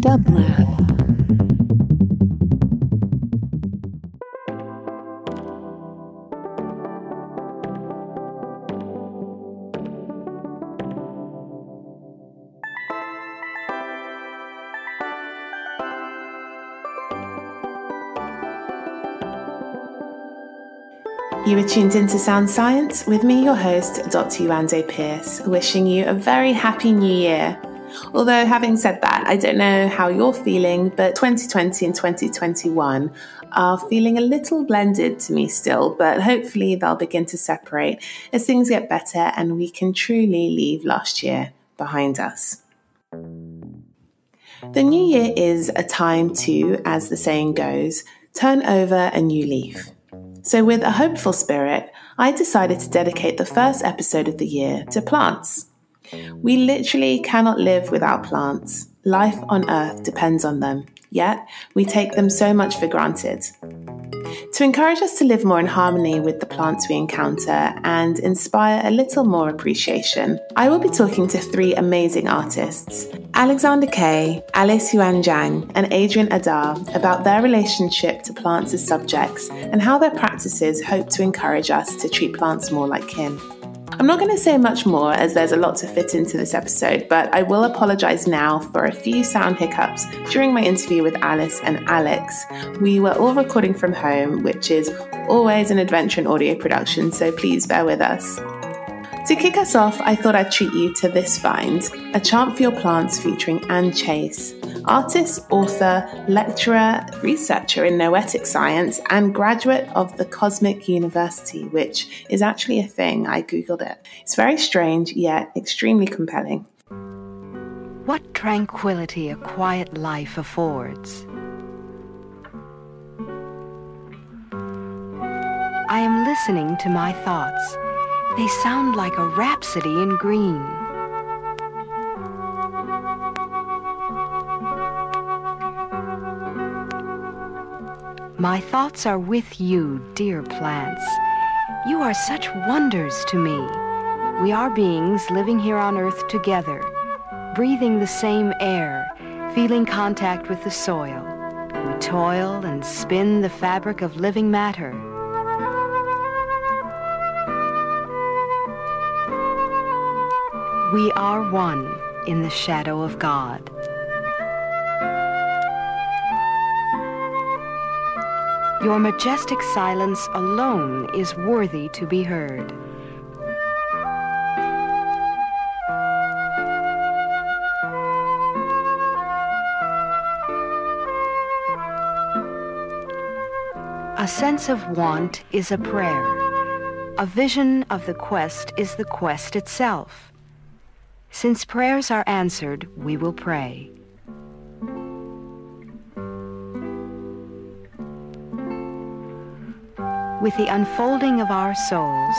Dublab. You are tuned into Sound Science with me, your host, Dr. Yewande Pearse, wishing you a very happy new year. Although, having said that, I don't know how you're feeling, but 2020 and 2021 are feeling a little blended to me still, but hopefully they'll begin to separate as things get better and we can truly leave last year behind us. The new year is a time to, as the saying goes, turn over a new leaf. So, with a hopeful spirit, I decided to dedicate the first episode of the year to plants. We literally cannot live without plants. Life on Earth depends on them, yet we take them so much for granted. To encourage us to live more in harmony with the plants we encounter and inspire a little more appreciation, I will be talking to three amazing artists Alexander Kaye, Alice Yuan Zhang, and Adrian Adar about their relationship to plants as subjects and how their practices hope to encourage us to treat plants more like kin. I'm not going to say much more as there's a lot to fit into this episode, but I will apologise now for a few sound hiccups during my interview with Alice and Alex. We were all recording from home, which is always an adventure in audio production, so please bear with us. To kick us off, I thought I'd treat you to this find a chant for your plants featuring Anne Chase, artist, author, lecturer, researcher in noetic science, and graduate of the Cosmic University, which is actually a thing. I googled it. It's very strange, yet extremely compelling. What tranquility a quiet life affords. I am listening to my thoughts they sound like a rhapsody in green. My thoughts are with you, dear plants. You are such wonders to me. We are beings living here on earth together, breathing the same air, feeling contact with the soil. We toil and spin the fabric of living matter. We are one in the shadow of God. Your majestic silence alone is worthy to be heard. A sense of want is a prayer. A vision of the quest is the quest itself. Since prayers are answered, we will pray. With the unfolding of our souls,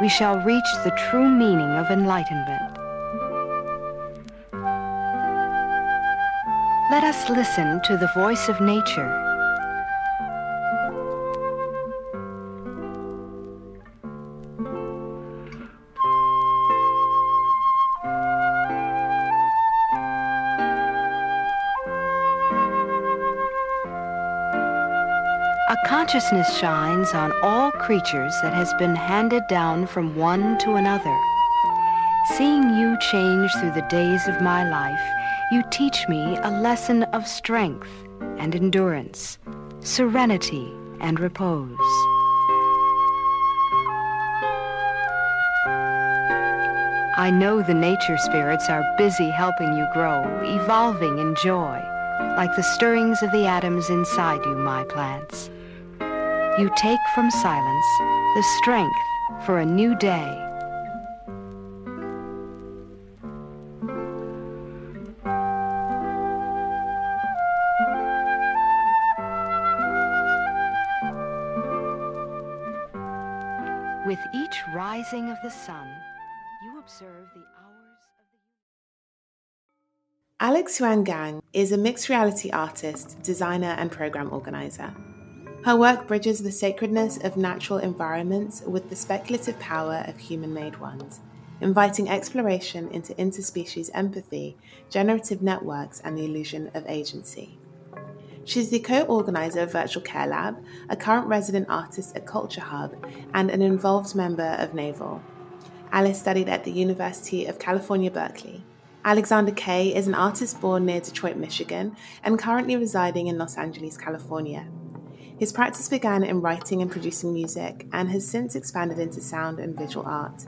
we shall reach the true meaning of enlightenment. Let us listen to the voice of nature consciousness shines on all creatures that has been handed down from one to another. Seeing you change through the days of my life, you teach me a lesson of strength and endurance, serenity and repose. I know the nature spirits are busy helping you grow, evolving in joy, like the stirrings of the atoms inside you, my plants you take from silence the strength for a new day. With each rising of the sun, you observe the hours of the... Alex Yuan Zhang is a mixed reality artist, designer, and program organizer. Her work bridges the sacredness of natural environments with the speculative power of human made ones, inviting exploration into interspecies empathy, generative networks, and the illusion of agency. She's the co organizer of Virtual Care Lab, a current resident artist at CultureHub, and an involved member of NAVEL. Alice studied at the University of California, Berkeley. Alexander Kaye is an artist born near Detroit, Michigan, and currently residing in Los Angeles, California. His practice began in writing and producing music and has since expanded into sound and visual art.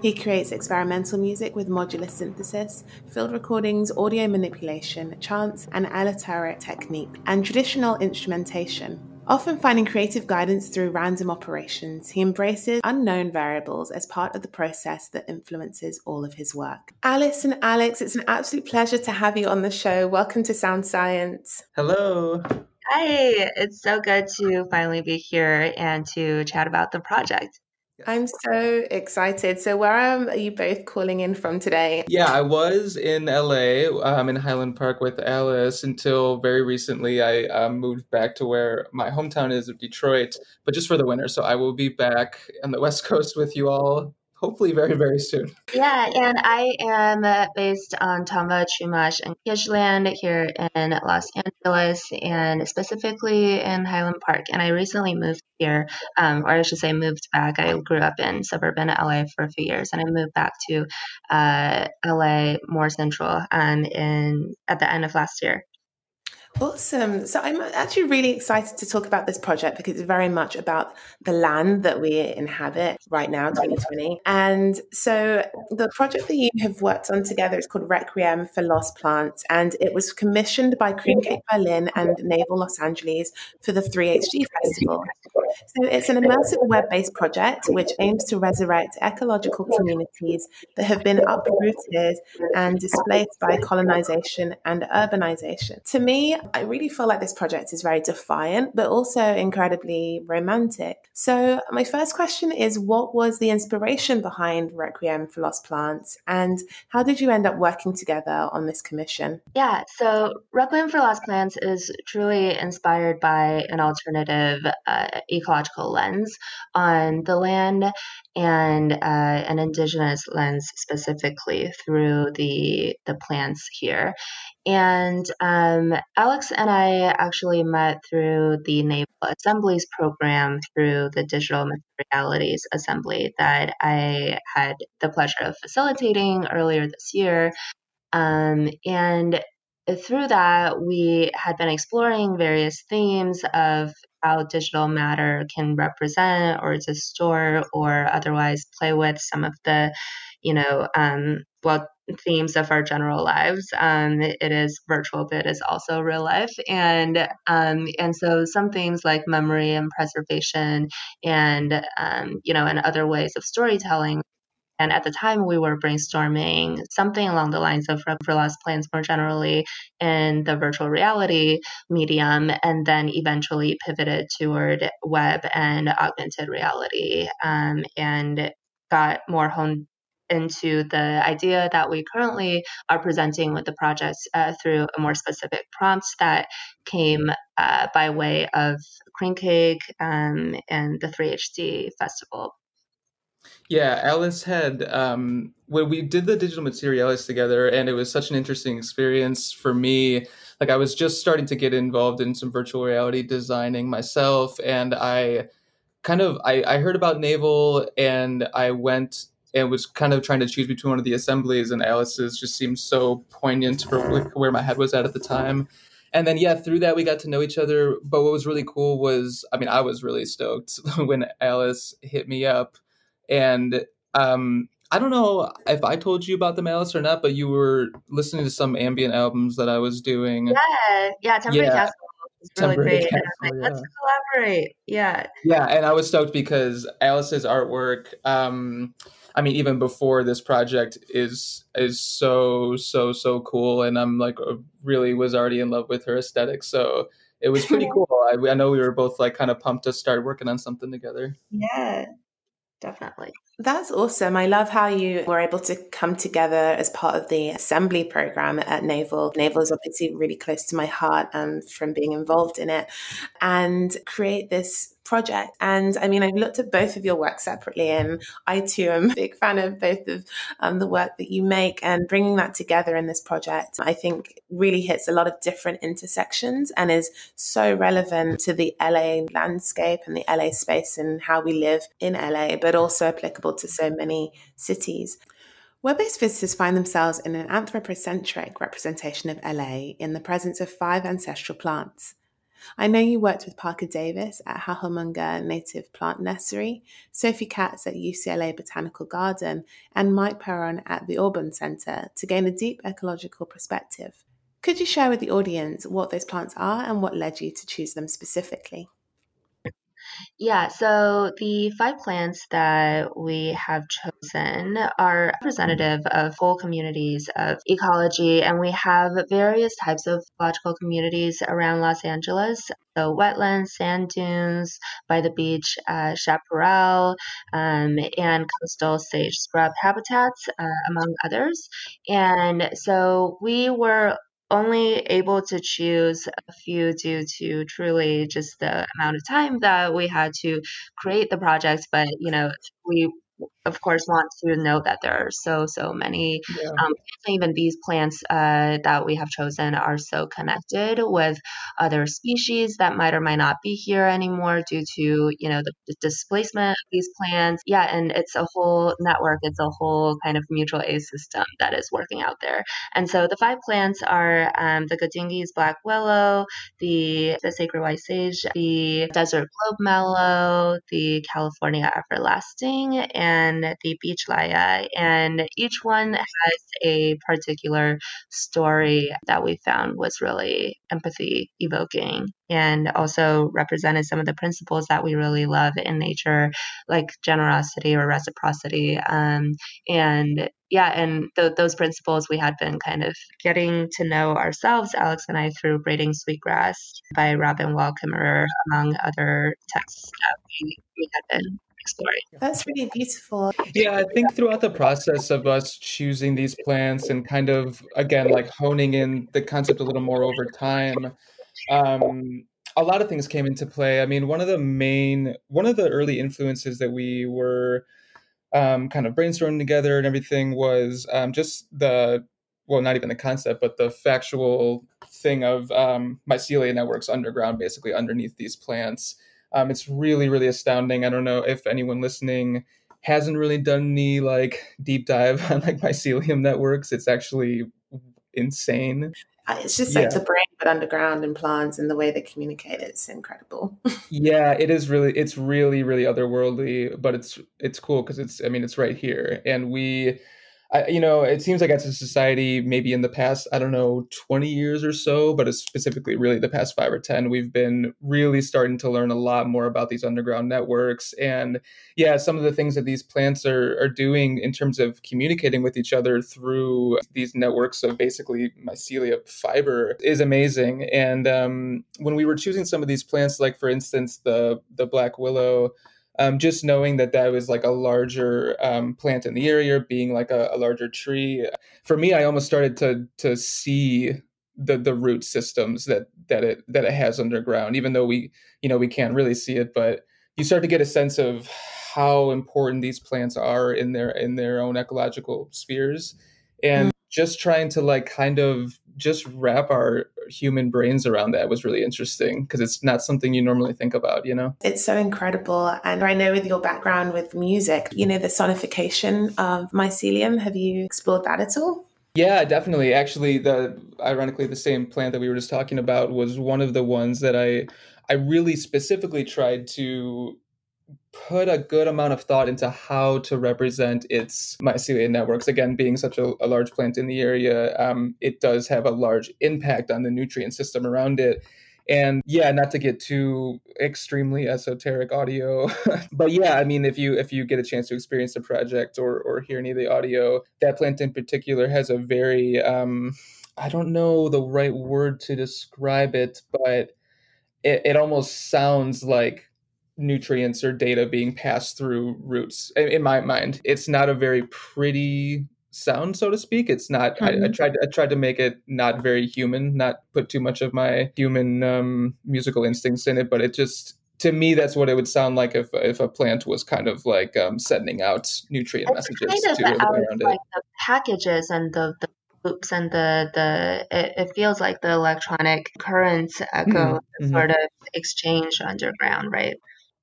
He creates experimental music with modular synthesis, field recordings, audio manipulation, chants, and aleatoric technique, and traditional instrumentation. Often finding creative guidance through random operations, he embraces unknown variables as part of the process that influences all of his work. Alice and Alex, it's an absolute pleasure to have you on the show. Welcome to Sound Science. Hello. Hi, it's so good to finally be here and to chat about the project. I'm so excited. So, where um, are you both calling in from today? Yeah, I was in LA. I'm um, in Highland Park with Alice until very recently. I um, moved back to where my hometown is of Detroit, but just for the winter. So, I will be back on the West Coast with you all hopefully very, very soon. Yeah, and I am uh, based on Tongva, Chumash, and Kizh land here in Los Angeles, and specifically in Highland Park. And I recently moved here, um, or I should say, moved back. I grew up in suburban LA for a few years, and I moved back to uh, LA more central um, in at the end of last year. Awesome. So I'm actually really excited to talk about this project because it's very much about the land that we inhabit right now, 2020. And so the project that you have worked on together is called Requiem for Lost Plants, and it was commissioned by CreamCake Berlin and NAVEL Los Angeles for the 3HD Festival. So it's an immersive web-based project which aims to resurrect ecological communities that have been uprooted and displaced by colonization and urbanization. To me, I really feel like this project is very defiant, but also incredibly romantic. So, my first question is what was the inspiration behind Requiem for Lost Plants, and how did you end up working together on this commission? Yeah, so Requiem for Lost Plants is truly inspired by an alternative uh, ecological lens on the land and uh, an indigenous lens specifically through the the plants here. And um, Alex and I actually met through the NAVEL Assemblies program through the Digital Materialities Assembly that I had the pleasure of facilitating earlier this year. Um, and through that, we had been exploring various themes of how digital matter can represent or distort or otherwise play with some of the, you know, um, well, themes of our general lives. Um, it, is virtual, but it is also real life, and um, and so some themes like memory and preservation, and um, you know, and other ways of storytelling. And at the time, we were brainstorming something along the lines of for lost plants more generally in the virtual reality medium, and then eventually pivoted toward web and augmented reality, um, and got more honed into the idea that we currently are presenting with the project uh, through a more specific prompts that came uh, by way of CreamCake um, and the 3HD Festival. Yeah, Alice had um, when we did the digital materials together, and it was such an interesting experience for me. Like I was just starting to get involved in some virtual reality designing myself, and I kind of I, I heard about NAVEL, and I went and was kind of trying to choose between one of the assemblies and Alice's just seemed so poignant for where my head was at at the time. And then yeah, through that we got to know each other. But what was really cool was, I mean, I was really stoked when Alice hit me up, and um, I don't know if I told you about the Alice or not, but you were listening to some ambient albums that I was doing. Yeah, yeah, Temporary yeah. Castle it's really great. Castle, like, yeah. Let's collaborate. Yeah. Yeah, and I was stoked because Alice's artwork. Um, I mean, even before this project is is so so so cool, and I'm like uh, really was already in love with her aesthetic. So it was pretty cool. I, I know we were both like kind of pumped to start working on something together. Yeah, definitely. That's awesome. I love how you were able to come together as part of the assembly program at NAVEL. NAVEL is obviously really close to my heart um, from being involved in it and create this project. And I mean, I've looked at both of your work separately, and I too am a big fan of both of um, the work that you make. And bringing that together in this project, I think really hits a lot of different intersections and is so relevant to the LA landscape and the LA space and how we live in LA, but also applicable to so many cities. Web based visitors find themselves in an anthropocentric representation of LA in the presence of five ancestral plants. I know you worked with Parker Davis at Hahamongna Native Plant Nursery, Sophie Katz at UCLA Botanical Garden, and Mike Perron at the Auburn Center to gain a deep ecological perspective. Could you share with the audience what those plants are and what led you to choose them specifically? Yeah, so the five plants that we have chosen are representative of whole communities of ecology, and we have various types of ecological communities around Los Angeles. So, wetlands, sand dunes, by the beach, uh, chaparral, um, and coastal sage scrub habitats, uh, among others. And so, we were only able to choose a few due to truly just the amount of time that we had to create the project. But, you know, we of course want to note that there are so so many yeah. um, even these plants uh, that we have chosen are so connected with other species that might or might not be here anymore due to you know the, the displacement of these plants yeah and it's a whole network it's a whole kind of mutual aid system that is working out there and so the five plants are um, the Goodding's black willow the, the sacred white sage the desert globe mallow the california everlasting and the beach layia. And each one has a particular story that we found was really empathy evoking and also represented some of the principles that we really love in nature, like generosity or reciprocity. Um, and yeah, and th- those principles we had been kind of getting to know ourselves, Alex and I, through Braiding Sweetgrass by Robin Wall Kimmerer, among other texts that we, we had been exploring. That's really beautiful. Yeah, I think throughout the process of us choosing these plants and kind of again like honing in the concept a little more over time, um, a lot of things came into play. I mean, one of the main, one of the early influences that we were um, kind of brainstorming together and everything was um, just the well, not even the concept, but the factual thing of um, mycelia networks underground, basically underneath these plants. Um, it's really, really astounding. I don't know if anyone listening hasn't really done any like deep dive on like mycelium networks. It's actually insane. Uh, it's just like yeah. the brain, but underground in plants and the way they communicate. It's incredible. yeah, it is really. It's really, really otherworldly, but it's it's cool because it's. I mean, it's right here, and we I, you know, it seems like as a society, maybe in the past, I don't know, 20 years or so, but specifically really the past five or 10, we've been really starting to learn a lot more about these underground networks. And yeah, some of the things that these plants are, are doing in terms of communicating with each other through these networks of basically mycelia fiber is amazing. And um, when we were choosing some of these plants, like for instance, the, the black willow, um, just knowing that that was like a larger um, plant in the area, being like a, a, larger tree, for me, I almost started to to see the the root systems that that it that it has underground. Even though we you know we can't really see it, but you start to get a sense of how important these plants are in their in their own ecological spheres, and. Just trying to like kind of just wrap our human brains around that was really interesting because it's not something you normally think about, you know? It's so incredible. And I know with your background with music, you know, the sonification of mycelium, have you explored that at all? Yeah, definitely. Actually, the ironically the same plant that we were just talking about was one of the ones that I I really specifically tried to put a good amount of thought into how to represent its mycelia networks. Again, being such a, a large plant in the area, um, it does have a large impact on the nutrient system around it. And yeah, not to get too extremely esoteric audio, but yeah, I mean, if you if you get a chance to experience the project or or hear any of the audio, that plant in particular has a very um, I don't know the right word to describe it, but it, it almost sounds like nutrients or data being passed through roots in, my mind it's not a very pretty sound so to speak it's not mm-hmm. I, I, mm-hmm. tried i tried to make it not very human not put too much of my human um, musical instincts in it but it just to me, that's what it would sound like if if a plant was kind of like um, sending out nutrient it's messages kind of to around like it. the packages and the, the loops and the the it, it feels like the electronic currents uh, go Mhm. sort of exchange underground, right?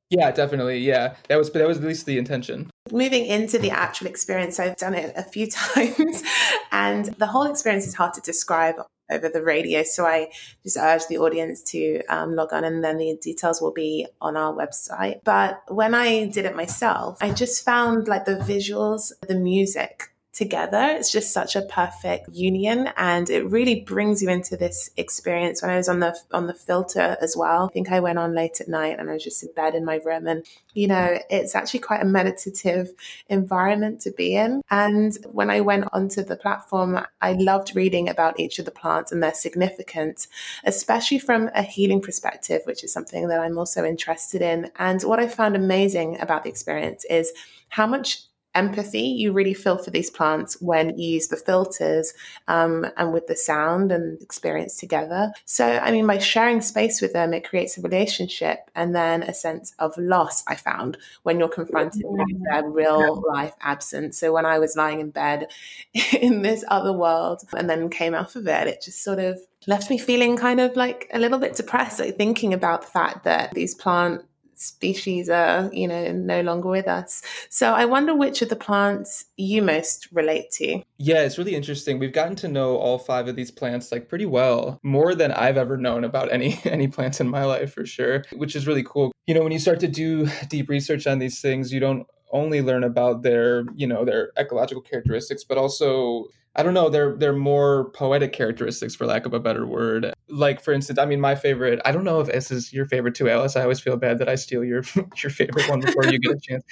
Yeah, definitely. Yeah, that was that was at least the intention. Moving into the actual experience, I've done it a few times, and the whole experience is hard to describe over the radio. So I just urge the audience to um, log on, and then the details will be on our website. But when I did it myself, I just found like the visuals, the music together. It's just such a perfect union and it really brings you into this experience. When I was on the on the filter as well, I think I went on late at night and I was just in bed in my room and you know, it's actually quite a meditative environment to be in. And when I went onto the platform, I loved reading about each of the plants and their significance, especially from a healing perspective, which is something that I'm also interested in. And what I found amazing about the experience is how much empathy you really feel for these plants when you use the filters um, and with the sound and experience together. So, I mean, by sharing space with them, it creates a relationship and then a sense of loss, I found, when you're confronted with their real life absence. So, when I was lying in bed in this other world and then came off of it, it just sort of left me feeling kind of like a little bit depressed, like thinking about the fact that these plant species are, you know, no longer with us. So I wonder which of the plants you most relate to. Yeah, it's really interesting. We've gotten to know all five of these plants like pretty well, more than I've ever known about any any plants in my life for sure, which is really cool. You know, when you start to do deep research on these things, you don't only learn about their, you know, their ecological characteristics, but also I don't know, they're they're more poetic characteristics for lack of a better word. Like for instance, I mean my favorite, I don't know if this is your favorite too, Alice. I always feel bad that I steal your your favorite one before you get a chance.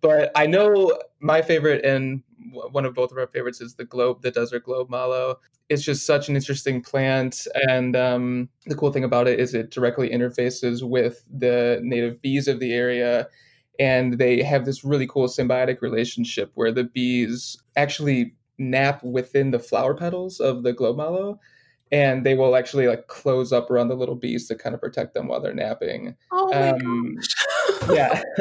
But I know my favorite and one of both of our favorites is the globe, the desert globe mallow. It's just such an interesting plant, and um, the cool thing about it is it directly interfaces with the native bees of the area, and they have this really cool symbiotic relationship where the bees actually nap within the flower petals of the globe mallow and they will actually like close up around the little bees to kind of protect them while they're napping Oh my um, gosh. Yeah.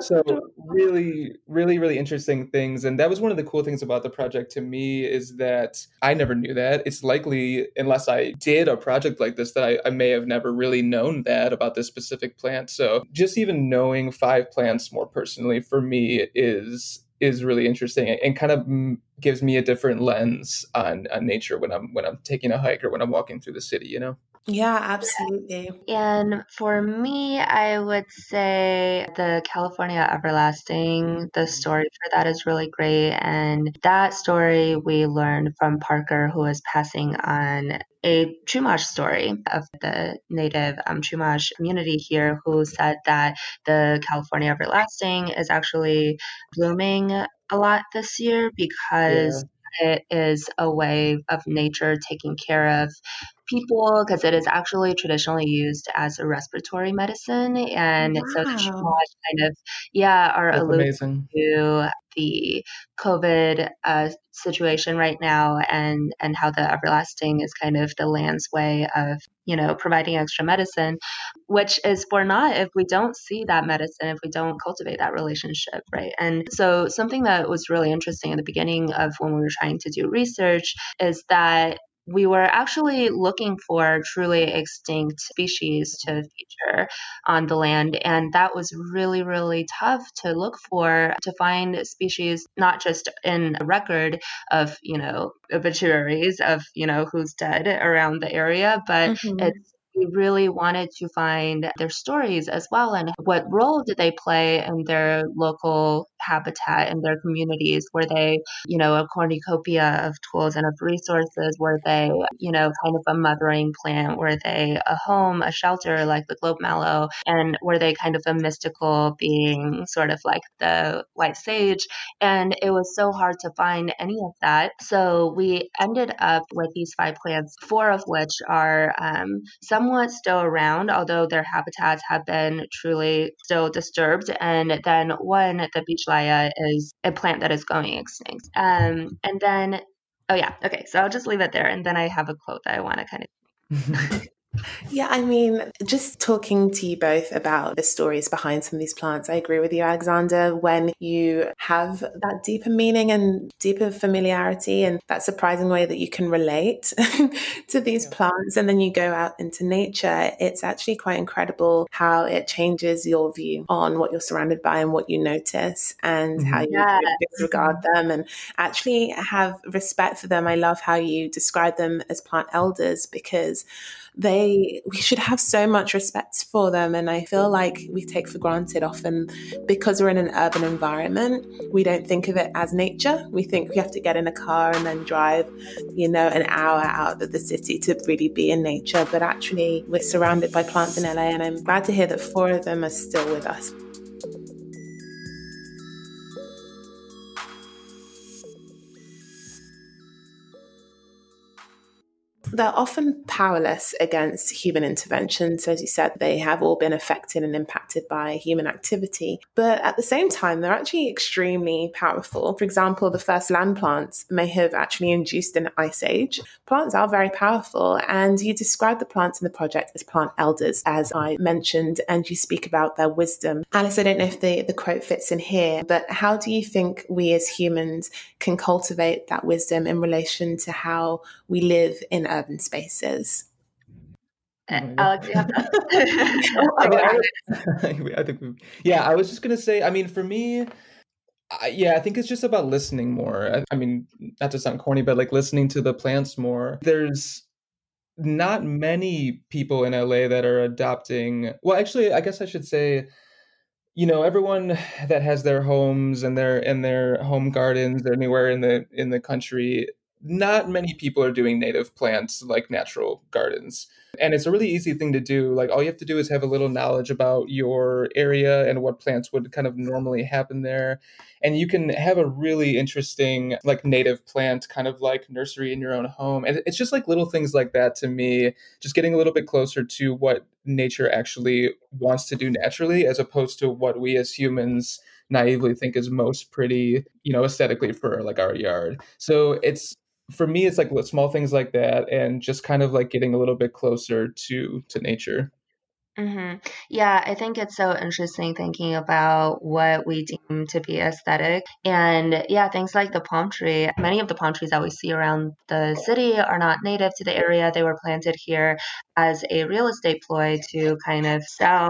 So really really really interesting things and that was one of the cool things about the project to me is that i never knew that. It's likely unless i did a project like this that i, I may have never really known that about this specific plant. So just even knowing five plants more personally for me is is really interesting and, kind of gives me a different lens on, on nature when i'm when i'm taking a hike or when i'm walking through the city you know Yeah, absolutely. And for me, I would say the California Everlasting, the story for that is really great. And that story we learned from Parker, who is passing on a Chumash story of the native um, Chumash community here, who said that the California Everlasting is actually blooming a lot this year because it is a way of nature taking care of people because it is actually traditionally used as a respiratory medicine and so the Wow. Kind of yeah are that's alluding amazing to the COVID uh, situation right now and and how the everlasting is kind of the land's way of you know providing extra medicine, which is for not if we don't see that medicine if we don't cultivate that relationship right and so something that was really interesting in the beginning of when we were trying to do research is that we were actually looking for truly extinct species to feature on the land. And that was really, really tough to look for to find species, not just in a record of, you know, obituaries of, you know, who's dead around the area, but Mhm. it's we really wanted to find their stories as well and what role did they play in their local habitat in their communities? Were they you know a cornucopia of tools and of resources? Were they you know kind of a mothering plant? Were they a home a shelter like the globe mallow? And were they kind of a mystical being sort of like the white sage? And it was so hard to find any of that. So we ended up with these five plants four of which are um, somewhat still around although their habitats have been truly still disturbed. And then one the beach layia is a plant that is going extinct. Um, and then oh yeah okay so i'll just leave it there and then i have a quote that i want to kind of Yeah, I mean, just talking to you both about the stories behind some of these plants, I agree with you, Alexander. When you have that deeper meaning and deeper familiarity, and that surprising way that you can relate to these yeah. plants, and then you go out into nature, it's actually quite incredible how it changes your view on what you're surrounded by and what you notice and mm-hmm. how you yeah. disregard them and actually have respect for them. I love how you describe them as plant elders because they we should have so much respect for them and i feel like we take for granted often because we're in an urban environment we don't think of it as nature. We think we have to get in a car and then drive you know an hour out of the city to really be in nature. But actually we're surrounded by plants in la and i'm glad to hear that four of them are still with us they're often powerless against human intervention. So, as you said, they have all been affected and impacted by human activity. But at the same time, they're actually extremely powerful. For example, the first land plants may have actually induced an ice age. Plants are very powerful, and you describe the plants in the project as plant elders, as I mentioned, and you speak about their wisdom. Alice, I don't know if the, the quote fits in here, but how do you think we as humans can cultivate that wisdom in relation to how we live in urban spaces. Oh, Alex, uh, you have I, mean, I, I think, we, yeah, I was just gonna say. I mean, for me, I, yeah, I think it's just about listening more. I, I mean, not to sound corny, but like listening to the plants more. There's not many people in LA that are adopting. Well, actually, I guess I should say you know everyone that has their homes and their and their home gardens anywhere in the in the country not many people are doing native plants like natural gardens. And it's a really easy thing to do. Like all you have to do is have a little knowledge about your area and what plants would kind of normally happen there. And you can have a really interesting like native plant kind of like nursery in your own home. And it's just like little things like that to me, just getting a little bit closer to what nature actually wants to do naturally as opposed to what we as humans naively think is most pretty, you know, aesthetically for like our yard. So it's for me it's like small things like that and just kind of like getting a little bit closer to to nature hmm Yeah, I think it's so interesting thinking about what we deem to be aesthetic. And yeah, things like the palm tree. Many of the palm trees that we see around the city are not native to the area. They were planted here as a real estate ploy to kind of sell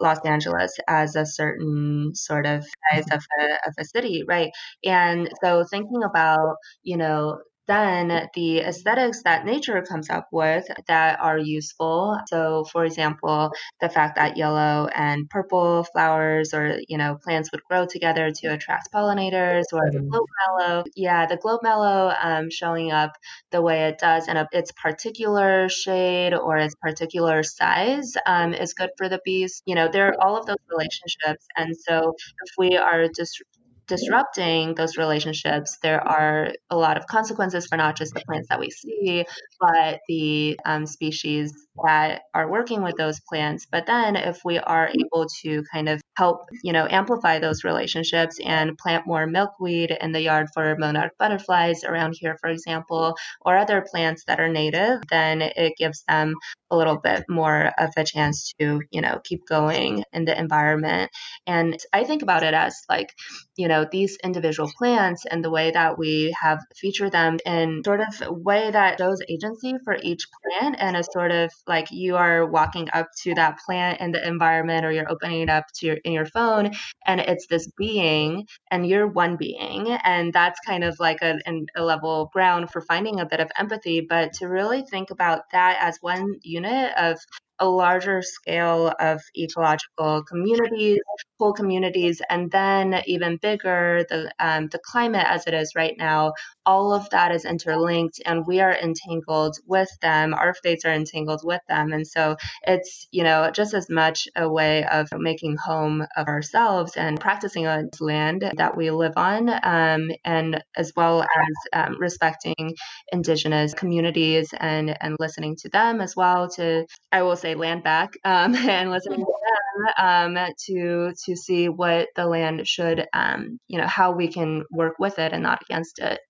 Los Angeles as a certain sort of size of a, of a city, right? And so thinking about, you know, then the aesthetics that nature comes up with that are useful. So, for example, the fact that yellow and purple flowers or you know plants would grow together to attract pollinators, or the mm-hmm. globe mallow. Yeah, the globe mallow um, showing up the way it does and its particular shade or its particular size um, is good for the bees. You know, there are all of those relationships, and so if we are just disrupting those relationships, there are a lot of consequences for not just the plants that we see, but the um, species that are working with those plants. But then, if we are able to kind of help, you know, amplify those relationships and plant more milkweed in the yard for monarch butterflies around here, for example, or other plants that are native, then it gives them a little bit more of a chance to, you know, keep going in the environment. And I think about it as like, you know, these individual plants and the way that we have featured them in sort of way that shows agency for each plant and a sort of like you are walking up to that plant in the environment or you're opening it up to your in your phone and it's this being and you're one being and that's kind of like a, a level ground for finding a bit of empathy but to really think about that as one unit of a larger scale of ecological communities, whole communities, and then even bigger, the um, the climate as it is right now. All of that is interlinked, and we are entangled with them. Our fates are entangled with them, and so it's you know just as much a way of making home of ourselves and practicing on land that we live on, um, and as well as um, respecting indigenous communities and and listening to them as well. To I will say land back um, and listening to them um, to to see what the land should um, you know how we can work with it and not against it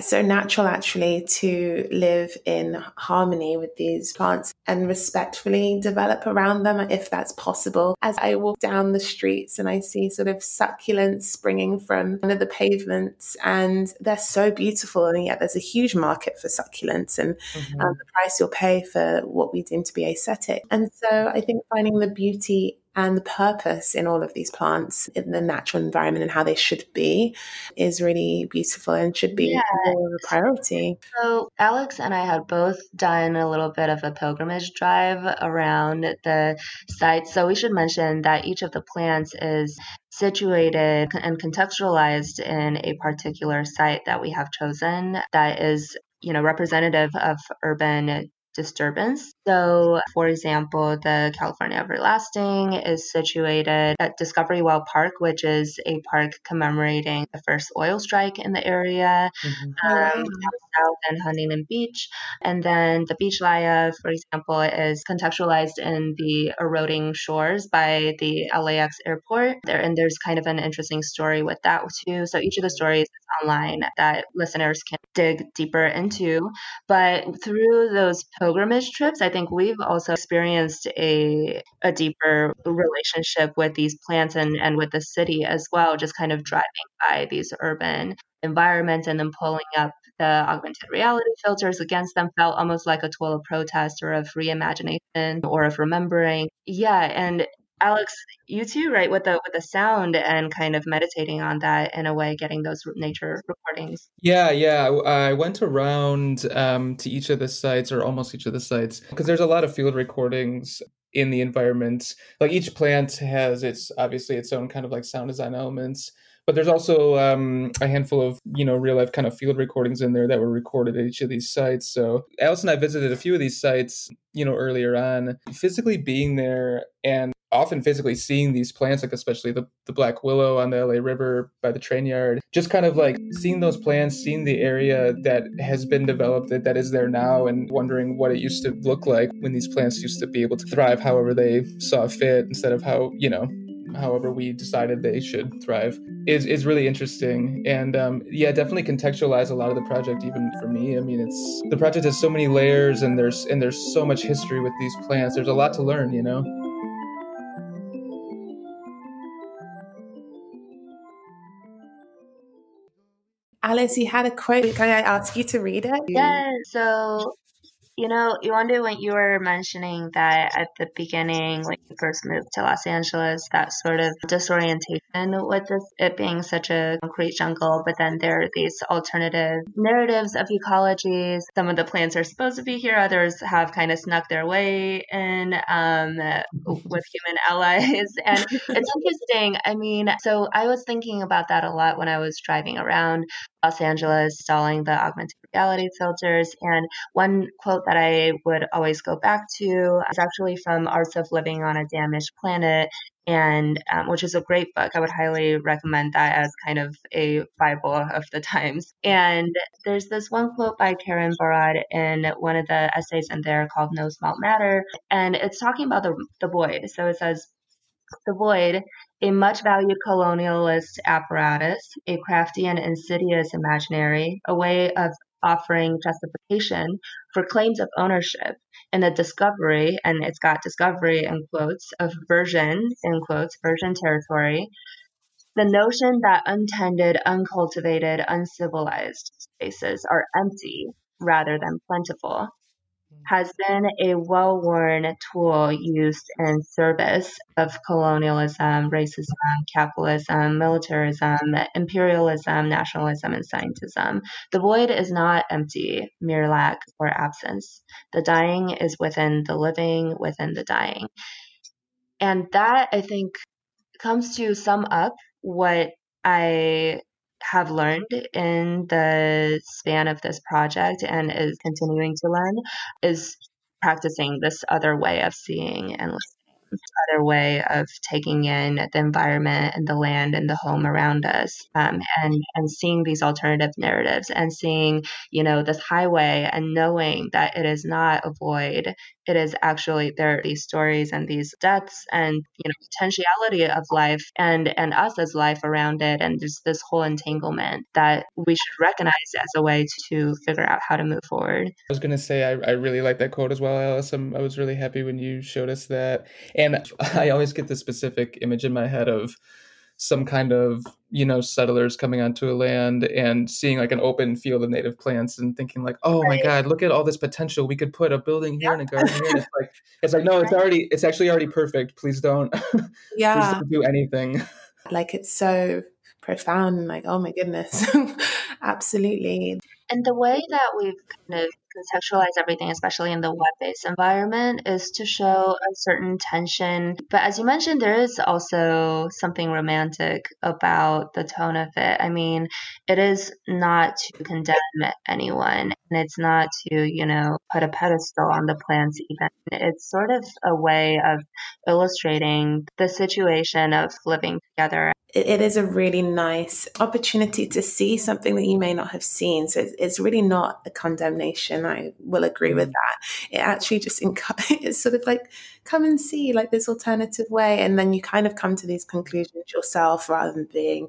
so natural actually to live in harmony with these plants and respectfully develop around them if that's possible. As I walk down the streets and I see sort of succulents springing from under the pavements and they're so beautiful and yet there's a huge market for succulents and mm-hmm. um, the price you'll pay for what we deem to be aesthetic. And so I think finding the beauty and the purpose in all of these plants in the natural environment and how they should be is really beautiful and should be yeah. a priority. So, Alex and I had both done a little bit of a pilgrimage drive around the site. So, we should mention that each of the plants is situated and contextualized in a particular site that we have chosen that is you know representative of urban disturbance. So, for example, the California Everlasting is situated at Discovery Well Park, which is a park commemorating the first oil strike in the area, mm-hmm. um, south and Huntington Beach. And then the Beach Layia, for example, is contextualized in the eroding shores by the LAX airport. There and there's kind of an interesting story with that too. So each of the stories is online that listeners can dig deeper into. But through those pilgrimage trips, I think we've also experienced a, a deeper relationship with these plants and, and with the city as well, just kind of driving by these urban environments and then pulling up the augmented reality filters against them felt almost like a tool of protest or of reimagination or of remembering. Yeah, and Alex, you too, right? With the with the sound and kind of meditating on that in a way, getting those nature recordings. Yeah, yeah. I went around um, to each of the sites, or almost each of the sites, because there's a lot of field recordings in the environment. Like each plant has its obviously its own kind of like sound design elements but there's also um, a handful of you know real life kind of field recordings in there that were recorded at each of these sites. So Alice and I visited a few of these sites, you know, earlier on. Physically being there and often physically seeing these plants, like especially the, the black willow on the LA River by the train yard, just kind of like seeing those plants, seeing the area that has been developed that, that is there now, and wondering what it used to look like when these plants used to be able to thrive however they saw fit instead of how, you know, however we decided they should thrive is, is really interesting and um, yeah definitely contextualize a lot of the project even for me i mean it's the project has so many layers and there's and there's so much history with these plants there's a lot to learn you know Alice, you had a quote. Can I ask you to read it? Yeah. So you know, Yewande, when you were mentioning that at the beginning, when you first moved to Los Angeles, that sort of disorientation with this, it being such a concrete jungle, but then there are these alternative narratives of ecologies. Some of the plants are supposed to be here, others have kind of snuck their way in um, with human allies. And it's interesting. I mean, so I was thinking about that a lot when I was driving around Los Angeles installing the augmented reality filters. And one quote that I would always go back to is actually from Arts of Living on a Damaged Planet, and um, which is a great book. I would highly recommend that as kind of a Bible of the times. And there's this one quote by Karen Barad in one of the essays in there called No Small Matter, and it's talking about the, the void. So it says, the void, a much valued colonialist apparatus, a crafty and insidious imaginary, a way of offering justification for claims of ownership in the discovery, and it's got discovery in quotes, of virgin, in quotes, virgin territory, the notion that untended, uncultivated, uncivilized spaces are empty rather than plentiful has been a well worn tool used in service of colonialism, racism, capitalism, militarism, imperialism, nationalism, and scientism. The void is not empty, mere lack or absence. The dying is within the living, within the dying. And that, I think, comes to sum up what I have learned in the span of this project and is continuing to learn is practicing this other way of seeing and listening. Other way of taking in the environment and the land and the home around us um, and and seeing these alternative narratives and seeing you know this highway and knowing that it is not a void. It is actually there are these stories and these deaths and you know potentiality of life and and us as life around it and just this whole entanglement that we should recognize as a way to figure out how to move forward. I was going to say I, I really like that quote as well alice i was really happy when you showed us that. and i always get the specific image in my head of some kind of you know settlers coming onto a land and seeing like an open field of native plants and thinking like oh right. my god look at all this potential. We could put a building here yeah. and a garden here. And it's like it's like no it's already it's actually already perfect. Please don't. Yeah. please don't do anything. Like it's so profound. Like oh my goodness. Absolutely. And the way that we've kind of conceptualized everything, especially in the web based environment, is to show a certain tension. But as you mentioned, there is also something romantic about the tone of it. I mean, it is not to condemn anyone, and it's not to, you know, put a pedestal on the plants, even. It's sort of a way of illustrating the situation of living together it is a really nice opportunity to see something that you may not have seen. So it's really not a condemnation. I will agree with mm. that. It actually just it's sort of like come and see like this alternative way, and then you kind of come to these conclusions yourself rather than being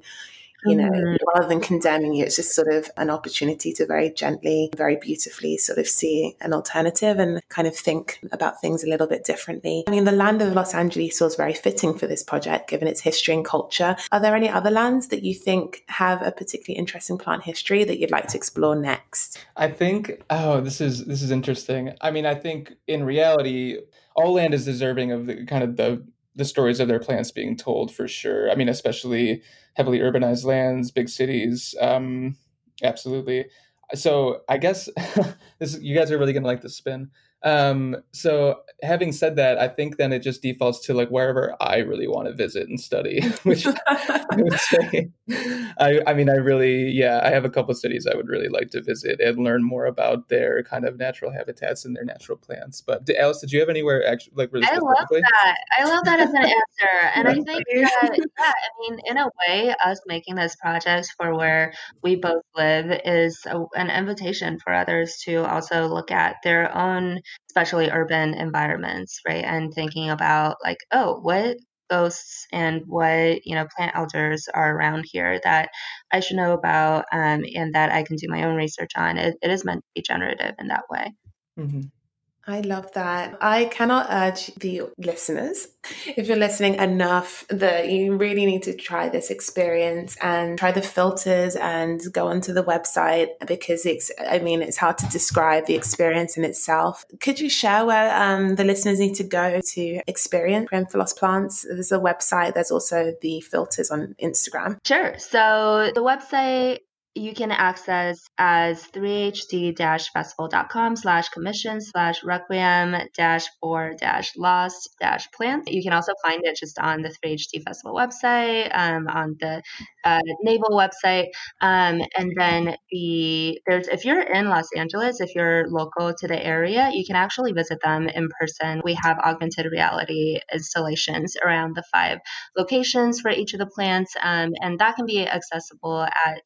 you know, mm-hmm. rather than condemning you, it's just sort of an opportunity to very gently, very beautifully sort of see an alternative and kind of think about things a little bit differently. I mean, the land of Los Angeles feels very fitting for this project, given its history and culture. Are there any other lands that you think have a particularly interesting plant history that you'd like to explore next? I think, oh, this is this is interesting. I mean, I think in reality, all land is deserving of the kind of the the stories of their plants being told for sure. I mean, especially heavily urbanized lands, big cities. Um, absolutely. So I guess this you guys are really gonna like the spin. Um, so having said that, I think then it just defaults to like wherever I really want to visit and study, which I would say, I, I mean, I really, yeah, I have a couple cities I would really like to visit and learn more about their kind of natural habitats and their natural plants. But Alice, did you have anywhere actually like really? I love that. I love that as an answer, and I think that yeah, I mean, in a way, us making this project for where we both live is a, an invitation for others to also look at their own especially urban environments, right? And thinking about like, oh, what ghosts and what you know plant elders are around here that I should know about um, and that I can do my own research on. It, it is meant to be generative in that way. Mm-hmm. I love that. I cannot urge the listeners, if you're listening enough, that you really need to try this experience and try the filters and go onto the website because it's, I mean, it's hard to describe the experience in itself. Could you share where um, the listeners need to go to experience Primphilos plants? There's a website, there's also the filters on Instagram. Sure. So the website you can access as 3hd-festival.com slash commission slash requiem dash for dash lost dash plant. You can also find it just on the 3HD Festival website, um, on the uh, NAVEL website. Um, and then the there's if you're in Los Angeles, if you're local to the area, you can actually visit them in person. We have augmented reality installations around the five locations for each of the plants, um, and that can be accessible at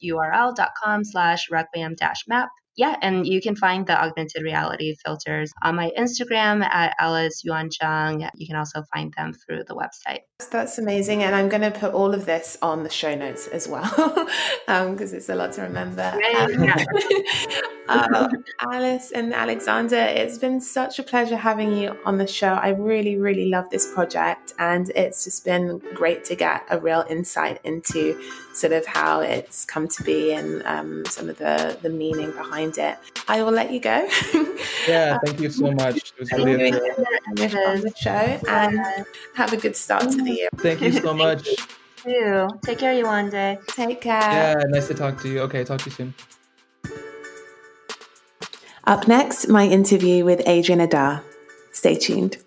tinyurl.com slash requiem dash map yeah, and you can find the augmented reality filters on my Instagram at Alice Yuan Zhang. You can also find them through the website. That's amazing. And I'm going to put all of this on the show notes as well, because um, it's a lot to remember. Um, uh, Alice and Alexander, it's been such a pleasure having you on the show. I really, really love this project, and it's just been great to get a real insight into sort of how it's come to be and um, some of the, the meaning behind it. I will let you go. yeah, thank you so much. It was really on the show and have a good start to the year. Thank you so much. you. Take care, Yewande. Take care. Yeah, nice to talk to you. Okay, talk to you soon. Up next, my interview with Adrienne Adar. Stay tuned.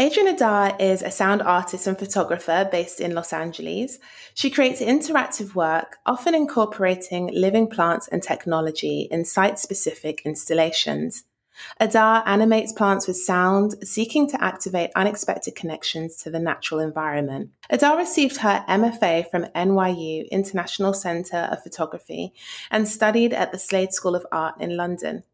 Adrienne Adar is a sound artist and photographer based in Los Angeles. She creates interactive work, often incorporating living plants and technology in site specific installations. Adar animates plants with sound, seeking to activate unexpected connections to the natural environment. Adar received her MFA from NYU International Center of Photography and studied at the Slade School of Art in London.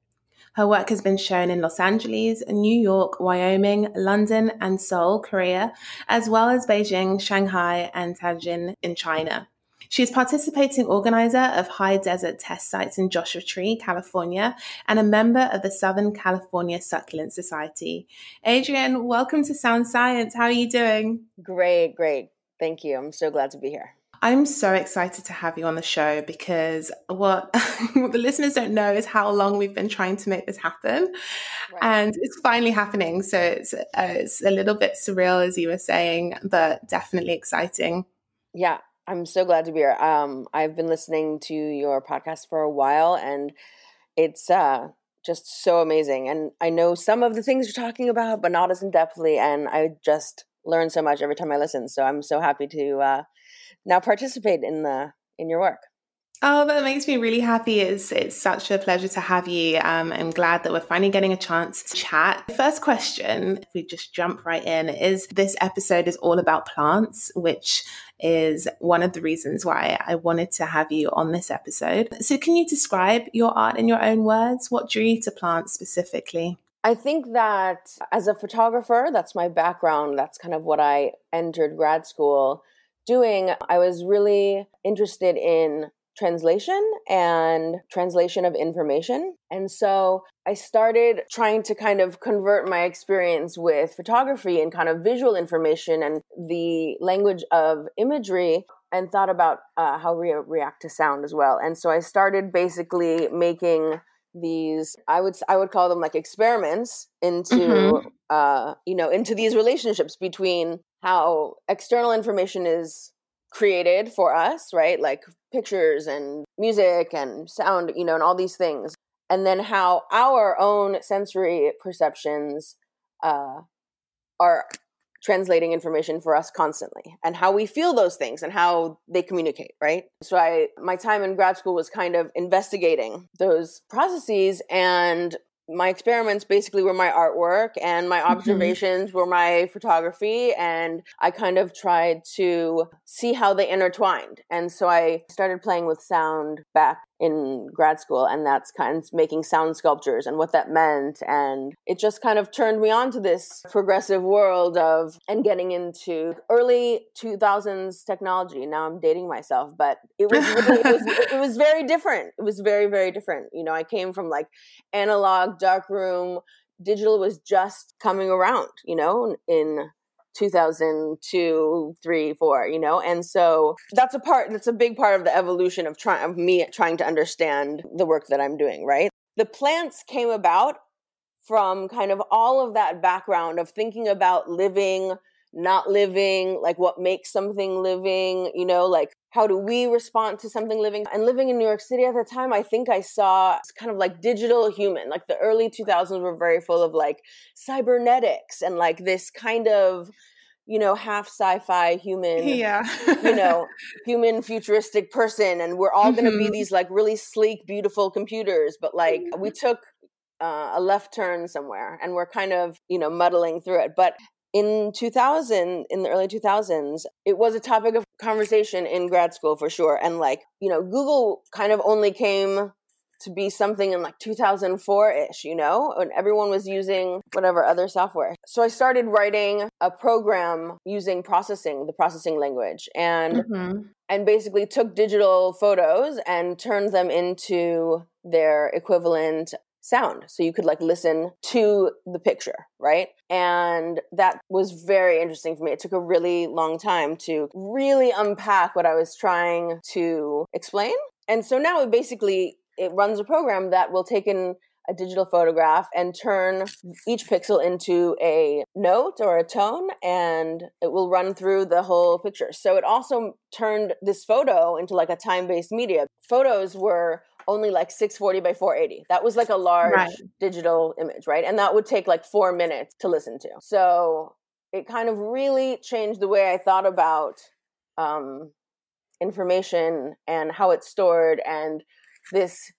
Her work has been shown in Los Angeles, New York, Wyoming, London, and Seoul, Korea, as well as Beijing, Shanghai, and Tianjin in China. She is participating organizer of high desert test sites in Joshua Tree, California, and a member of the Southern California Succulent Society. Adrienne, welcome to Sound Science. How are you doing? Great, great. Thank you. I'm so glad to be here. I'm so excited to have you on the show because what, what the listeners don't know is how long we've been trying to make this happen. Right. And it's finally happening. So it's, uh, it's a little bit surreal, as you were saying, but definitely exciting. Yeah, I'm so glad to be here. Um, I've been listening to your podcast for a while, and it's uh, just so amazing. And I know some of the things you're talking about, but not as in depthly. And I just learn so much every time I listen. So I'm so happy to uh, now participate in the in your work. Oh, that makes me really happy. It's it's such a pleasure to have you. Um, I'm glad that we're finally getting a chance to chat. First question, if we just jump right in, is this episode is all about plants, which is one of the reasons why I wanted to have you on this episode. So, can you describe your art in your own words? What drew you to plants specifically? I think that as a photographer, that's my background. That's kind of what I entered grad school doing. I was really interested in translation and translation of information. And so I started trying to kind of convert my experience with photography and kind of visual information and the language of imagery and thought about uh, how we react to sound as well. And so I started basically making these i would i would call them like experiments into mm-hmm. uh you know into these relationships between how external information is created for us, right? Like pictures and music and sound, you know, and all these things. And then how our own sensory perceptions uh, are translating information for us constantly and how we feel those things and how they communicate right so i my time in grad school was kind of investigating those processes and my experiments basically were my artwork and my mm-hmm. observations mm-hmm. were my photography and i kind of tried to see how they intertwined and so i started playing with sound back in grad school and that's kind of making sound sculptures and what that meant. And it just kind of turned me on to this progressive world of and getting into early 2000s technology. Now i'm dating myself but it was really, it was it was very different. It was very very different. You know i came from like analog dark room. Digital was just coming around you know in 2002 3 4 you know? And so that's a part that's a big part of the evolution of trying of me trying to understand the work that i'm doing right? The plants came about from kind of all of that background of thinking about living not living like what makes something living you know like how do we respond to something living? And living in new york city at the time i think i saw it's kind of like digital human like the early 2000s were very full of like cybernetics and like this kind of you know half sci-fi human yeah. you know human futuristic person and we're all going to be mm-hmm. these like really sleek beautiful computers but like we took uh, a left turn somewhere and we're kind of you know muddling through it. But in 2000 in the early 2000s it was a topic of conversation in grad school for sure and like you know google kind of only came to be something in like 2004-ish you know when everyone was using whatever other software so i started writing a program using processing the processing language and mm-hmm. and basically took digital photos and turned them into their equivalent sound so you could like listen to the picture right and that was very interesting for me it took a really long time to really unpack what i was trying to explain and so now it basically it runs a program that will take in a digital photograph and turn each pixel into a note or a tone and it will run through the whole picture. So it also turned this photo into like a time-based media. Photos were only like 640 by 480. That was like a large right. digital image, right? And that would take like 4 minutes to listen to. So it kind of really changed the way I thought about um, information and how it's stored and this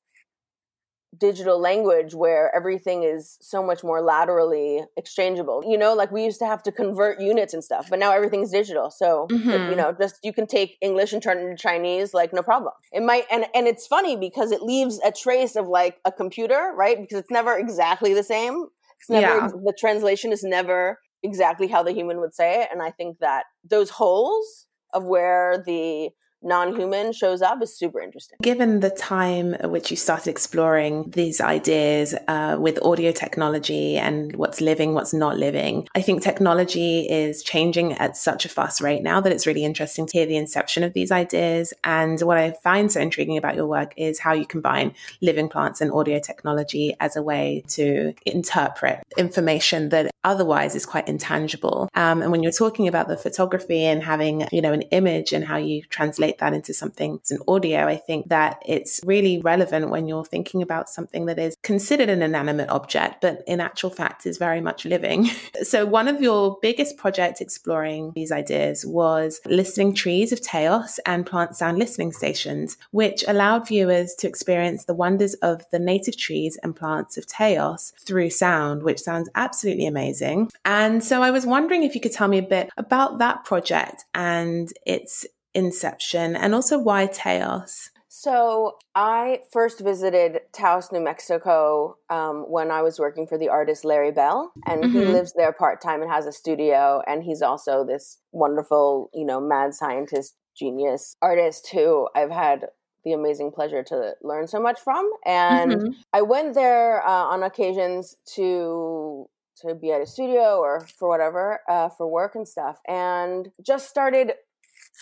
digital language where everything is so much more laterally exchangeable. You know, like we used to have to convert units and stuff, but now everything's digital. So, mm-hmm. you know, just you can take English and turn it into Chinese like no problem. It might and and it's funny because it leaves a trace of like a computer, right? Because it's never exactly the same. It's never yeah. the translation is never exactly how the human would say it and I think that those holes of where the non-human shows up is super interesting. Given the time at which you started exploring these ideas uh, with audio technology and what's living, what's not living, I think technology is changing at such a fast rate now that it's really interesting to hear the inception of these ideas. And what I find so intriguing about your work is how you combine living plants and audio technology as a way to interpret information that otherwise is quite intangible. Um, and when you're talking about the photography and having, you know, an image and how you translate translate that into something as an audio, I think that it's really relevant when you're thinking about something that is considered an inanimate object, but in actual fact is very much living. so one of your biggest projects exploring these ideas was listening trees of Taos and plant sound listening stations, which allowed viewers to experience the wonders of the native trees and plants of Taos through sound, which sounds absolutely amazing. And so I was wondering if you could tell me a bit about that project and its inception and also why Taos? So I first visited Taos, New Mexico um, when I was working for the artist Larry Bell, and mm-hmm. he lives there part time and has a studio. And he's also this wonderful, you know, mad scientist, genius artist who I've had the amazing pleasure to learn so much from. And mm-hmm. I went there uh, on occasions to to be at a studio or for whatever uh, for work and stuff, and just started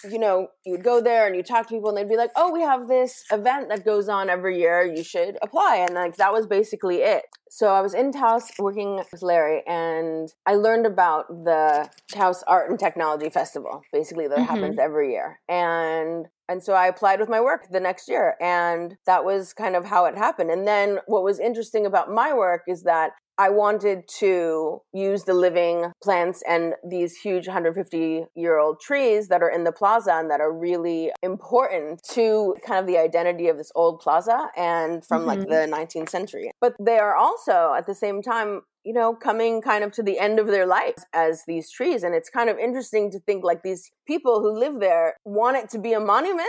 you know, you would go there and you talk to people and they'd be like, oh, we have this event that goes on every year. You should apply. And like that was basically it. So I was in Taos working with Larry and I learned about the Taos Art and Technology Festival, basically that mm-hmm. happens every year. And and so I applied with my work the next year and that was kind of how it happened. And then what was interesting about my work is that I wanted to use the living plants and these huge 150 year old trees that are in the plaza and that are really important to kind of the identity of this old plaza and from mm-hmm. like the 19th century. But they are also at the same time you know, coming kind of to the end of their lives as these trees. And it's kind of interesting to think like these people who live there want it to be a monument,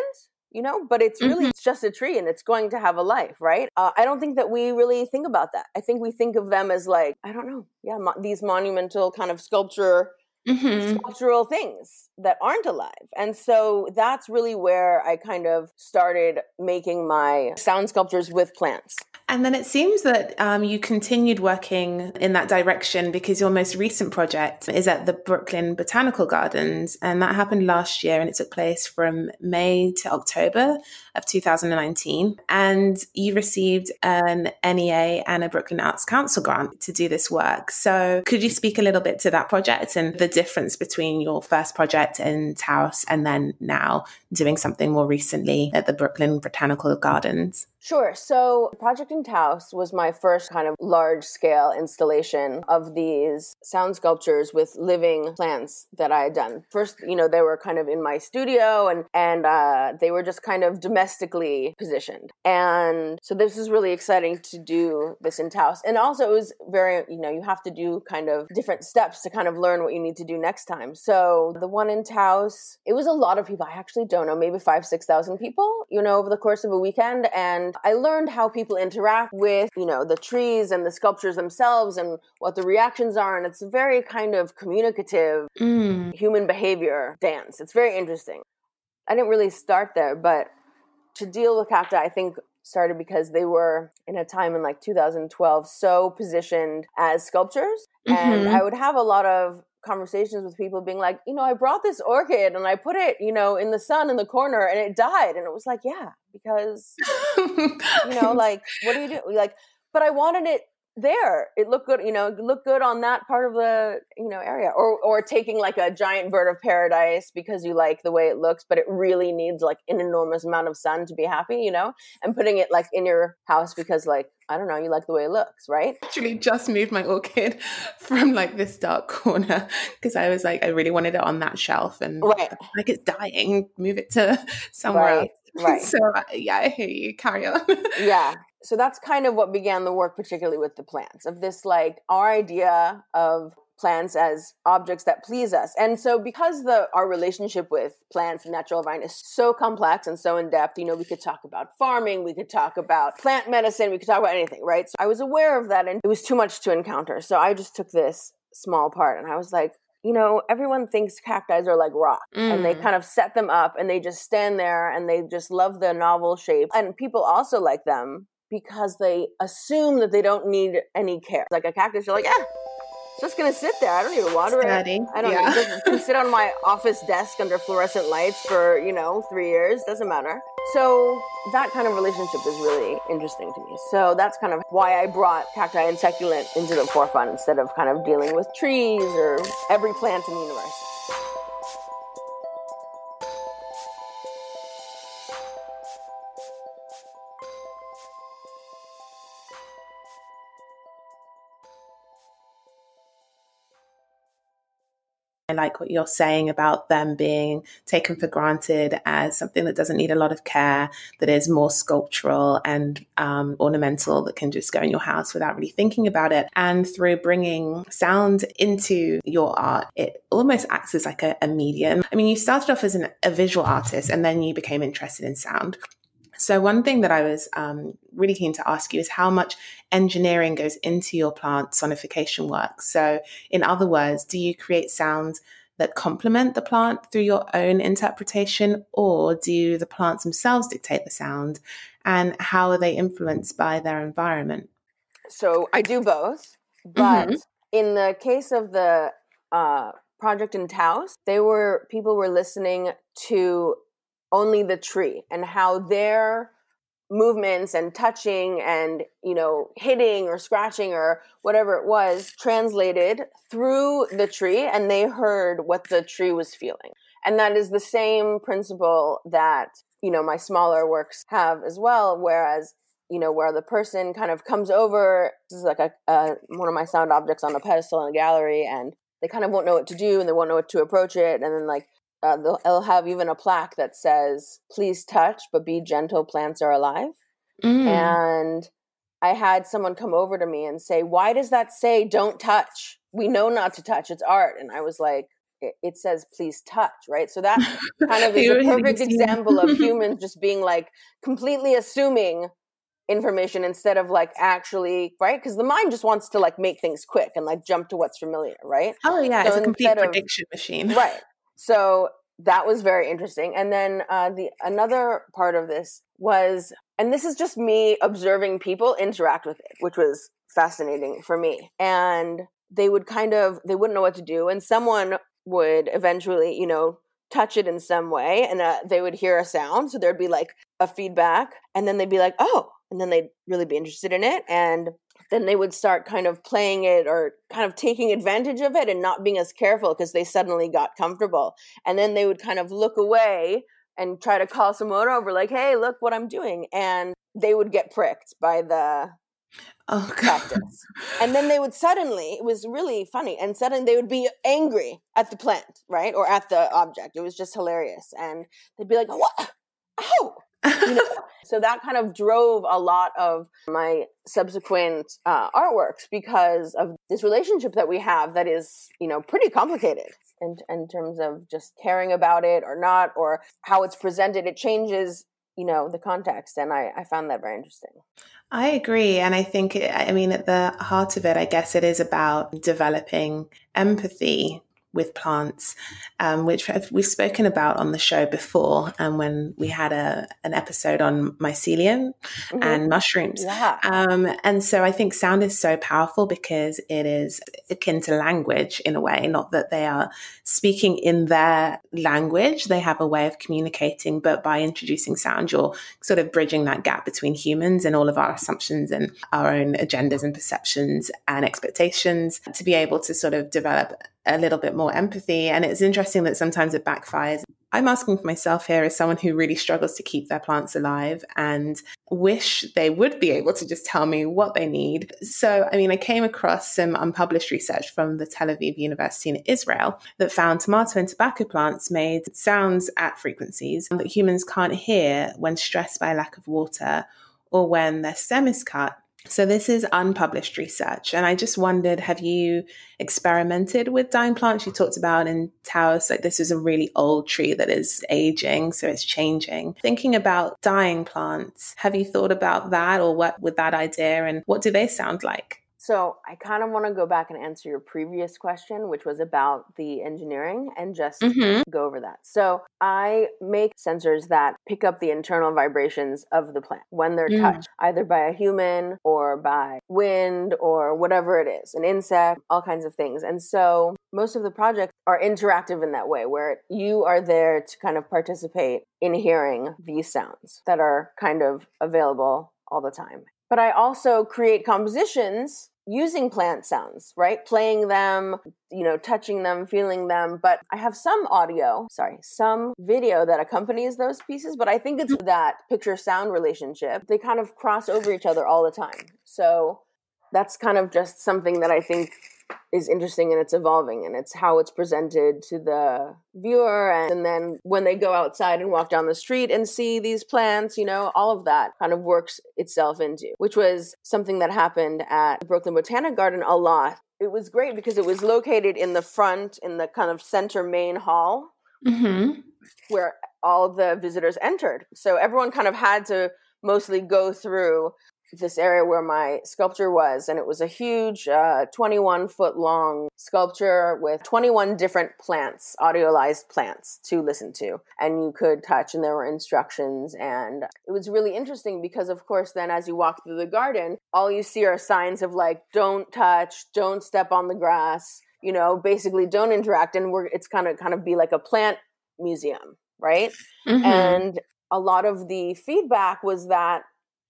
you know but it's really mm-hmm. it's just a tree and it's going to have a life right uh, i don't think that we really think about that i think we think of them as like i don't know yeah mo- these monumental kind of sculpture mm-hmm. sculptural things that aren't alive and so that's really where i kind of started making my sound sculptures with plants and then it seems that um, you continued working in that direction because your most recent project is at the Brooklyn Botanical Gardens. And that happened last year and it took place from May to October of 2019. And you received an NEA and a Brooklyn Arts Council grant to do this work. So could you speak a little bit to that project and the difference between your first project in Taos and then now doing something more recently at the Brooklyn Botanical Gardens? Sure. So, Project in Taos was my first kind of large scale installation of these sound sculptures with living plants that I had done. First, you know, they were kind of in my studio and and uh, they were just kind of domestically positioned. And so this is really exciting to do this in Taos. And also, it was very, you know, you have to do kind of different steps to kind of learn what you need to do next time. So the one in Taos, it was a lot of people. I actually don't know, maybe five, six thousand people, you know, over the course of a weekend and I learned how people interact with, you know, the trees and the sculptures themselves and what the reactions are. And it's a very kind of communicative mm. human behavior dance. It's very interesting. I didn't really start there, but to deal with cacti, I think started because they were in a time in like 2012 so positioned as sculptures mm-hmm. and i would have a lot of conversations with people being like, you know, I brought this orchid and I put it, you know, in the sun in the corner and it died. And it was like, yeah, because, you know, like, what do you do? Like, but I wanted it there. It looked good, you know, look good on that part of the, you know, area. Or or taking like a giant bird of paradise because you like the way it looks, but it really needs like an enormous amount of sun to be happy, you know? And putting it like in your house because like I don't know, you like the way it looks, right? Actually, just moved my orchid from like this dark corner because I was like, I really wanted it on that shelf and right. like it's dying, move it to somewhere right. else Right. so yeah, I hear you. Carry on. yeah. So that's kind of what began the work, particularly with the plants, of this like our idea of plants as objects that please us. And so because the our relationship with plants and natural environment is so complex and so in depth, you know, we could talk about farming, we could talk about plant medicine, we could talk about anything, right? So I was aware of that and it was too much to encounter. So I just took this small part and I was like, you know, everyone thinks cacti are like rock mm. and they mm. kind of set them up and they just stand there and they just love the novel shape. And people also like them because they assume that they don't need any care. Like a cactus, you're like, yeah, just gonna sit there. I don't need to water Steady. it. I don't yeah. need to sit on my office desk under fluorescent lights for you know three years. Doesn't matter. So that kind of relationship is really interesting to me. So that's kind of why I brought cacti and succulent into the forefront instead of kind of dealing with trees or every plant in the universe. I like what you're saying about them being taken for granted as something that doesn't need a lot of care, that is more sculptural and um, ornamental, that can just go in your house without really thinking about it. And through bringing sound into your art, it almost acts as like a, a medium. I mean, you started off as an, a visual artist and then you became interested in sound. So, one thing that I was um, really keen to ask you is how much engineering goes into your plant sonification work. So, in other words, do you create sounds that complement the plant through your own interpretation, or do the plants themselves dictate the sound? And how are they influenced by their environment? So, I do both, but mm-hmm. in the case of the uh, project in Taos, they were people were listening to only the tree and how their movements and touching and you know hitting or scratching or whatever it was translated through the tree and they heard what the tree was feeling. And that is the same principle that you know my smaller works have as well whereas you know where the person kind of comes over this is like a, a one of my sound objects on a pedestal in a gallery and they kind of won't know what to do and they won't know what to approach it. And then like uh, they'll, they'll have even a plaque that says please touch but be gentle plants are alive. Mm. and i had someone come over to me and say why does that say don't touch? We know not to touch it's art. And i was like it, it says please touch right? So that kind of is a perfect example of humans just being like completely assuming information instead of like actually right? Because the mind just wants to like make things quick and like jump to what's familiar right? Oh yeah so it's a complete prediction of, machine. Right so that was very interesting. And then uh, the another part of this was, and this is just me observing people interact with it, which was fascinating for me. And they would kind of they wouldn't know what to do, and someone would eventually, you know, touch it in some way, and uh, they would hear a sound. So there'd be like a feedback, and then they'd be like, "Oh," and then they'd really be interested in it, and then they would start kind of playing it or kind of taking advantage of it and not being as careful because they suddenly got comfortable. And then they would kind of look away and try to call someone over, like, hey, look what I'm doing. And they would get pricked by the oh, cactus. and then they would suddenly, it was really funny, and suddenly they would be angry at the plant, right? Or at the object. It was just hilarious. And they'd be like, what? Oh, know, so that kind of drove a lot of my subsequent uh, artworks because of this relationship that we have that is, you know, pretty complicated in, in terms of just caring about it or not, or how it's presented. It changes, you know, the context. And I, I found that very interesting. I agree. And I think, I mean, at the heart of it, I guess it is about developing empathy with plants, um, which we've spoken about on the show before, and um, when we had a an episode on mycelium mm-hmm. and mushrooms. Yeah. Um, and so I think sound is so powerful because it is akin to language in a way. Not that they are speaking in their language; they have a way of communicating. But by introducing sound, you're sort of bridging that gap between humans and all of our assumptions and our own agendas and perceptions and expectations to be able to sort of develop a little bit more empathy. And it's interesting that sometimes it backfires I'm asking for myself here as someone who really struggles to keep their plants alive and wish they would be able to just tell me what they need. So, I mean, I came across some unpublished research from the Tel Aviv University in Israel that found tomato and tobacco plants made sounds at frequencies that humans can't hear when stressed by lack of water or when their stem is cut so, this is unpublished research. And I just wondered have you experimented with dying plants? You talked about in Taos, like this is a really old tree that is aging, so it's changing. Thinking about dying plants, have you thought about that or what with that idea and what do they sound like? So I kind of want to go back and answer your previous question, which was about the engineering, and just mm-hmm. go over that. So I make sensors that pick up the internal vibrations of the plant when they're mm. touched, either by a human or by wind or whatever it is, an insect, all kinds of things. And so most of the projects are interactive in that way, where you are there to kind of participate in hearing these sounds that are kind of available all the time. But I also create compositions using plant sounds, right? Playing them, you know, touching them, feeling them. But I have some audio, sorry, some video that accompanies those pieces. But I think it's mm-hmm. that picture sound relationship. They kind of cross over each other all the time. So that's kind of just something that I think is interesting and it's evolving and it's how it's presented to the viewer and, then when they go outside and walk down the street and see these plants you know all of that kind of works itself into which was something that happened at the brooklyn botanic garden a lot it was great because it was located in the front in the kind of center main hall mm-hmm. where all the visitors entered so everyone kind of had to mostly go through this area where my sculpture was, and it was a huge uh, 21 foot long sculpture with 21 different plants, audiolized plants to listen to, and you could touch, and there were instructions. And it was really interesting because, of course, then as you walk through the garden, all you see are signs of like, don't touch, don't step on the grass, you know, basically don't interact. And we're, it's kind of, kind of be like a plant museum, right? Mm-hmm. And a lot of the feedback was that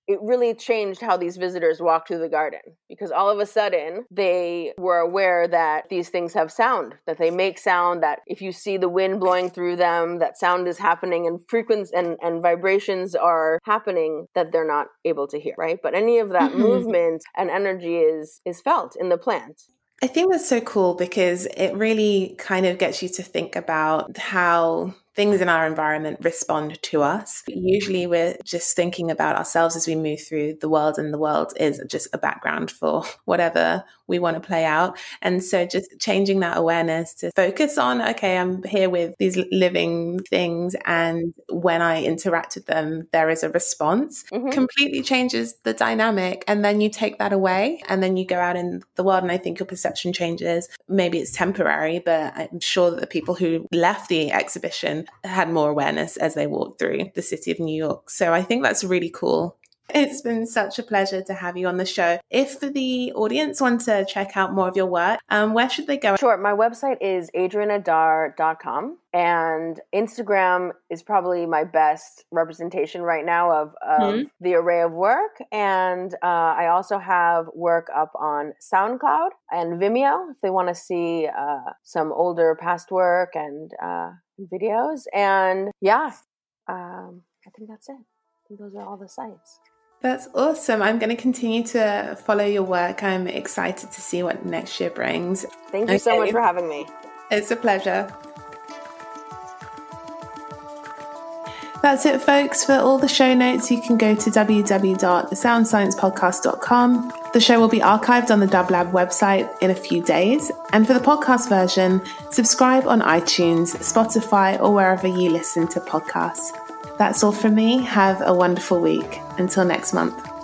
it really changed how these visitors walked through the garden because all of a sudden they were aware that these things have sound, that they make sound, that if you see the wind blowing through them, that sound is happening and frequencies and, and vibrations are happening that they're not able to hear, right? But any of that mm-hmm. movement and energy is is felt in the plant. I think that's so cool because it really kind of gets you to think about how things in our environment respond to us. Usually we're just thinking about ourselves as we move through the world, and the world is just a background for whatever we want to play out. And so just changing that awareness to focus on, okay, I'm here with these living things. And when I interact with them, there is a response, mm-hmm. completely changes the dynamic. And then you take that away and then you go out in the world. And I think your perception changes. Maybe it's temporary, but I'm sure that the people who left the exhibition had more awareness as they walked through the city of New York. So I think that's really cool. It's been such a pleasure to have you on the show. If the audience want to check out more of your work, um, where should they go? Sure. My website is adrienneadar.com and Instagram is probably my best representation right now of, of mm-hmm. the array of work. And uh, I also have work up on SoundCloud and Vimeo if they want to see uh, some older past work and uh, videos. And yeah, um, I think that's it. Think those are all the sites. That's awesome. I'm going to continue to follow your work. I'm excited to see what next year brings. Thank you okay. so much for having me. It's a pleasure. That's it, folks. For all the show notes, you can go to www.thesoundsciencepodcast.com. The show will be archived on the Dublab website in a few days. And for the podcast version, subscribe on iTunes, Spotify, or wherever you listen to podcasts. That's all from me. Have a wonderful week. Until next month.